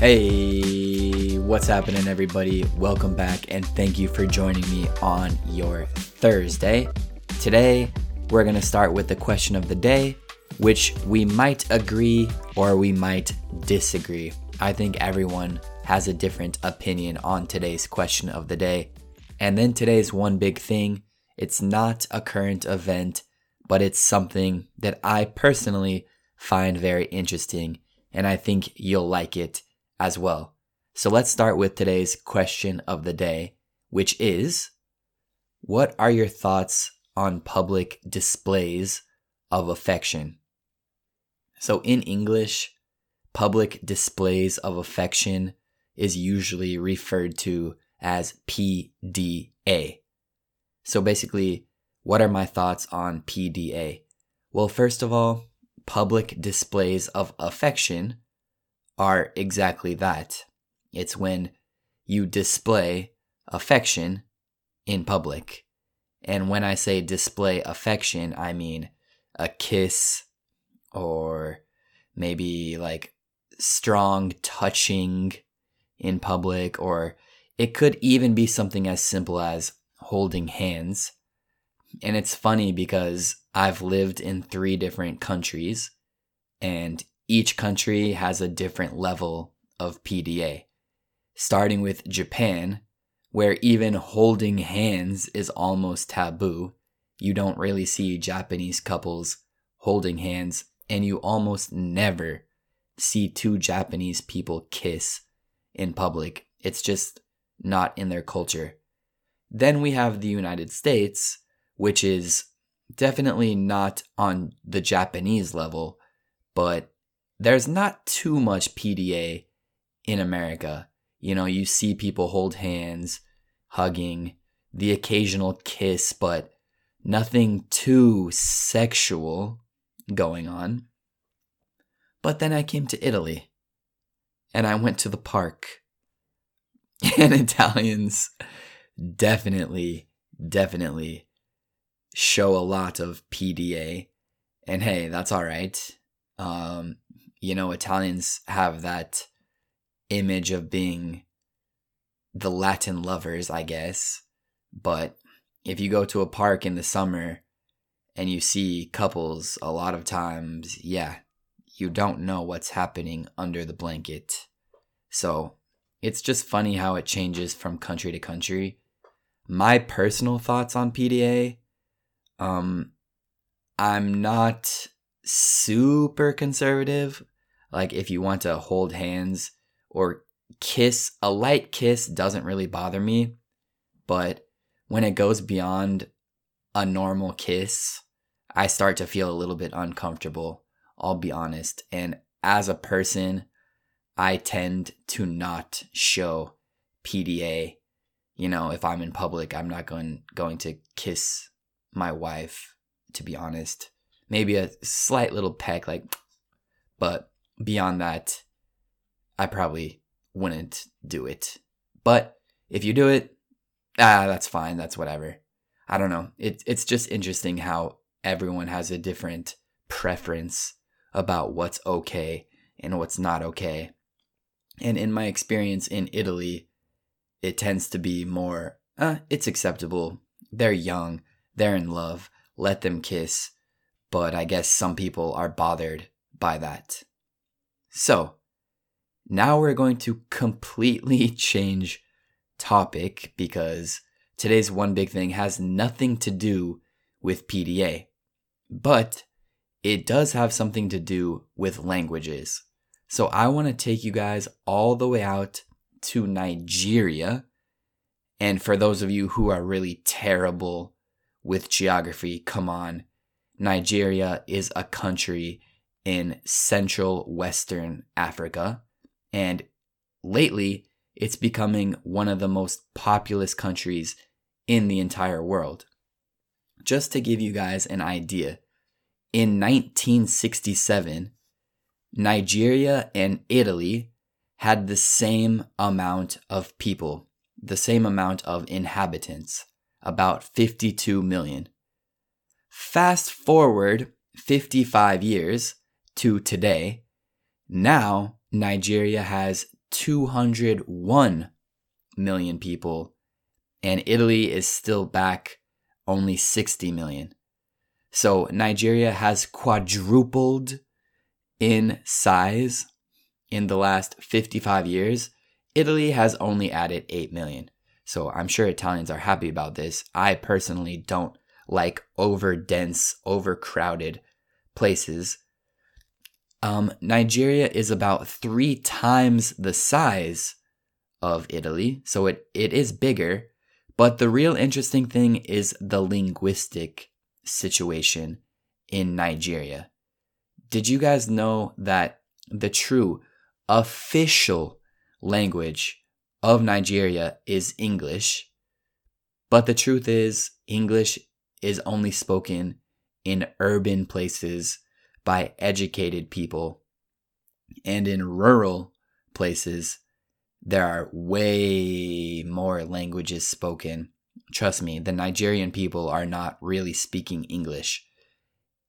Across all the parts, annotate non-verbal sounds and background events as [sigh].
Hey, what's happening, everybody? Welcome back, and thank you for joining me on your Thursday. Today, we're going to start with the question of the day, which we might agree or we might disagree. I think everyone has a different opinion on today's question of the day. And then today's one big thing it's not a current event, but it's something that I personally find very interesting, and I think you'll like it as well. So let's start with today's question of the day, which is What are your thoughts on public displays of affection? So in English, public displays of affection is usually referred to as PDA. So basically, what are my thoughts on PDA? Well, first of all, public displays of affection are exactly that. It's when you display affection in public. And when I say display affection, I mean a kiss or maybe like strong touching in public, or it could even be something as simple as holding hands. And it's funny because I've lived in three different countries, and each country has a different level of PDA. Starting with Japan, where even holding hands is almost taboo. You don't really see Japanese couples holding hands, and you almost never see two Japanese people kiss in public. It's just not in their culture. Then we have the United States, which is definitely not on the Japanese level, but there's not too much PDA in America. You know, you see people hold hands, hugging, the occasional kiss, but nothing too sexual going on. But then I came to Italy and I went to the park. [laughs] And Italians definitely, definitely show a lot of PDA. And hey, that's all right. Um, you know, Italians have that image of being the Latin lovers, I guess. But if you go to a park in the summer and you see couples, a lot of times, yeah, you don't know what's happening under the blanket. So it's just funny how it changes from country to country my personal thoughts on PDA, um, I'm not super conservative. Like, if you want to hold hands or kiss, a light kiss doesn't really bother me. But when it goes beyond a normal kiss, I start to feel a little bit uncomfortable. I'll be honest. And as a person, I tend to not show PDA you know, if I'm in public, I'm not going going to kiss my wife, to be honest. Maybe a slight little peck, like, but beyond that, I probably wouldn't do it. But if you do it, ah, that's fine. That's whatever. I don't know. It, it's just interesting how everyone has a different preference about what's okay and what's not okay. And in my experience in Italy, it tends to be more, uh, it's acceptable. They're young, they're in love, let them kiss. But I guess some people are bothered by that. So, now we're going to completely [laughs] change topic because today's one big thing has nothing to do with PDA, but it does have something to do with languages. So I want to take you guys all the way out to Nigeria. And for those of you who are really terrible with geography, come on. Nigeria is a country in central Western Africa. And lately, it's becoming one of the most populous countries in the entire world. Just to give you guys an idea, in 1967, Nigeria and Italy had the same amount of people, the same amount of inhabitants, about 52 million. Fast forward 55 years to today, now Nigeria has 201 million people, and Italy is still back only 60 million. So Nigeria has quadrupled in size in the last 55 years. Italy has only added 8 million. So I'm sure Italians are happy about this. I personally don't like over dense, overcrowded places. Um, Nigeria is about three times the size of Italy, so it, it is bigger. But the real interesting thing is the linguistic situation in Nigeria. Did you guys know that the true official language of Nigeria is English? But the truth is, English is only spoken in urban places by educated people. And in rural places, there are way more languages spoken. Trust me, the Nigerian people are not really speaking English.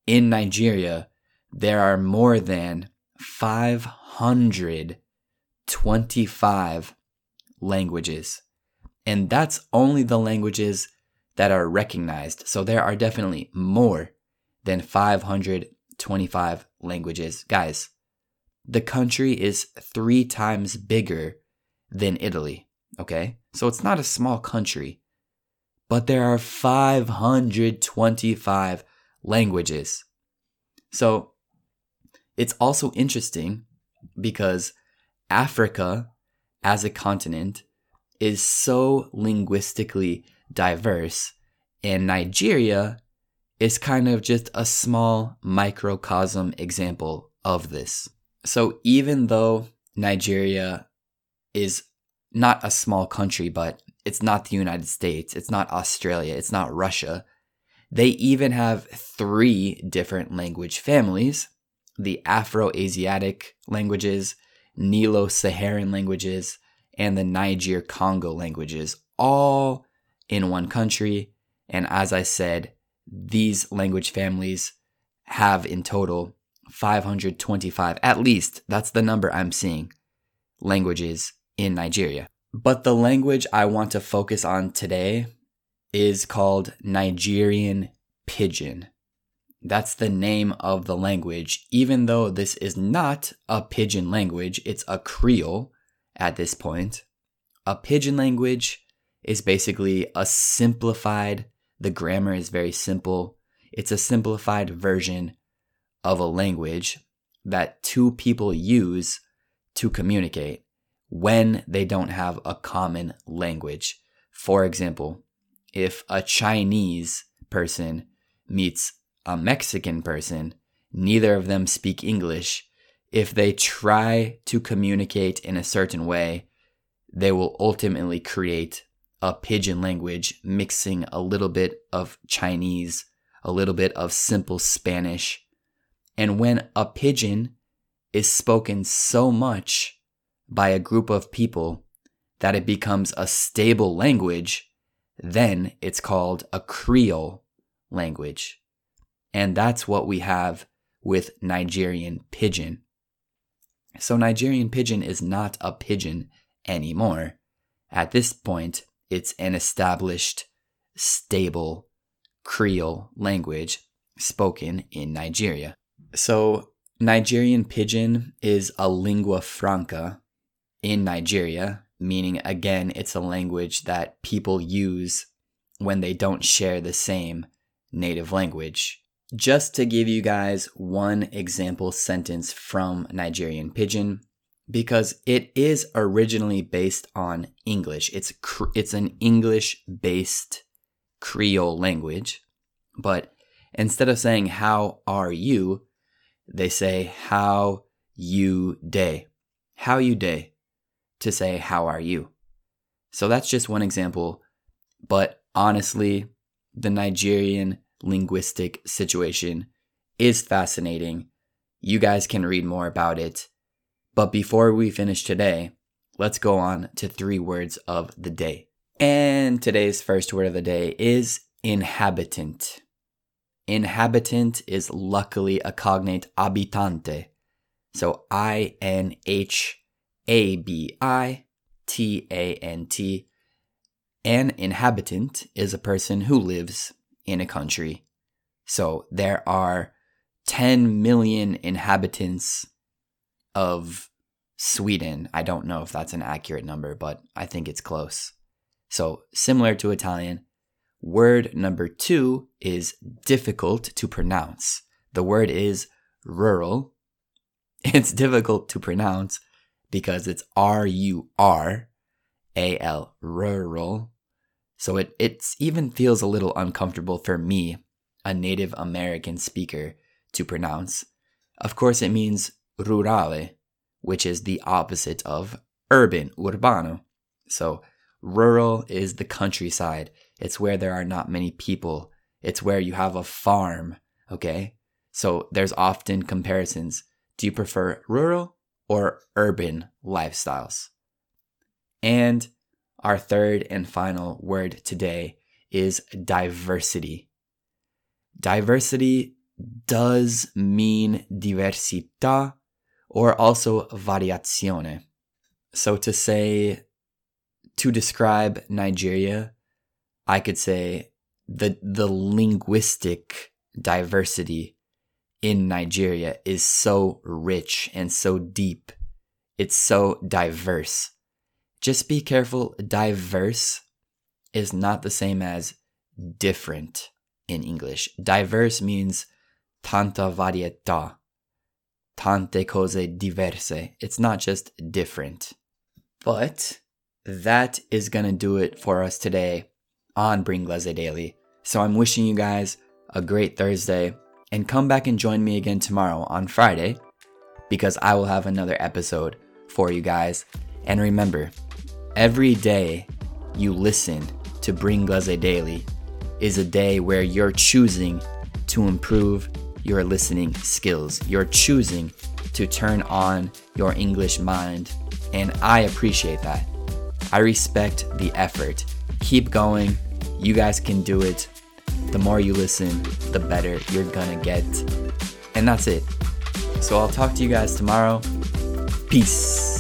In Nigeria, there are more than 525 languages. And that's only the languages that are recognized. So there are definitely more than 525 languages. Guys, the country is three times bigger than Italy, okay? So it's not a small country, but there are 525 languages. So it's also interesting because Africa as a continent is so linguistically diverse, and Nigeria is kind of just a small microcosm example of this. So even though Nigeria is not a small country, but it's not the United States, it's not Australia, it's not Russia. They even have three different language families the Afro Asiatic languages, Nilo Saharan languages, and the Niger Congo languages, all in one country. And as I said, these language families have in total 525, at least, that's the number I'm seeing, languages in Nigeria. But the language I want to focus on today is called Nigerian Pidgin. That's the name of the language, even though this is not a pidgin language, it's a Creole at this point. A pidgin language is basically a simplified, the grammar is very simple. It's a simplified version of a language that two people use to communicate when they don't have a common language. For example, if a Chinese person meets a Mexican person, neither of them speak English. If they try to communicate in a certain way, they will ultimately create a pidgin language mixing a little bit of Chinese, a little bit of simple Spanish. And when a pidgin is spoken so much by a group of people that it becomes a stable language, then it's called a Creole language. And that's what we have with Nigerian pidgin. So Nigerian pidgin is not a pidgin anymore. At this point, it's an established, stable Creole language spoken in Nigeria. So Nigerian pidgin is a lingua franca in Nigeria, meaning again, it's a language that people use when they don't share the same native language. Just to give you guys one example sentence from Nigerian Pidgin, because it is originally based on English. It's it's an English-based Creole language, but instead of saying "How are you," they say "How you dey." How you dey to say "How are you." So that's just one example, but honestly, the Nigerian linguistic situation is fascinating. You guys can read more about it. But before we finish today, let's go on to three words of the day. And today's first word of the day is inhabitant. Inhabitant is luckily a cognate abitante. So I N H A B I T A N T. An inhabitant is a person who lives in a country. So there are 10 million inhabitants of Sweden. I don't know if that's an accurate number, but I think it's close. So, similar to Italian, word number two is difficult to pronounce. The word is rural. [laughs] It's difficult to pronounce because it's R U R A L, rural. So it it's even feels a little uncomfortable for me, a Native American speaker, to pronounce. Of course, it means rurale, which is the opposite of urban, urbano. So rural is the countryside. It's where there are not many people. It's where you have a farm, okay? So there's often comparisons. Do you prefer rural or urban lifestyles? And our third and final word today is diversity. Diversity does mean diversità or also variazione. So to say, to describe Nigeria, I could say the, the linguistic diversity in Nigeria is so rich and so deep. It's so diverse. Just be careful, diverse is not the same as different in English. Diverse means tanta varietà, tante cose diverse. It's not just different. But that is going to do it for us today on Bringlese Daily. So I'm wishing you guys a great Thursday and come back and join me again tomorrow on Friday because I will have another episode for you guys. And remember, every day you listen to Bringlese Daily is a day where you're choosing to improve your listening skills. You're choosing to turn on your English mind, and I appreciate that. I respect the effort. Keep going. You guys can do it. The more you listen, the better you're gonna get. And that's it. So I'll talk to you guys tomorrow. Peace.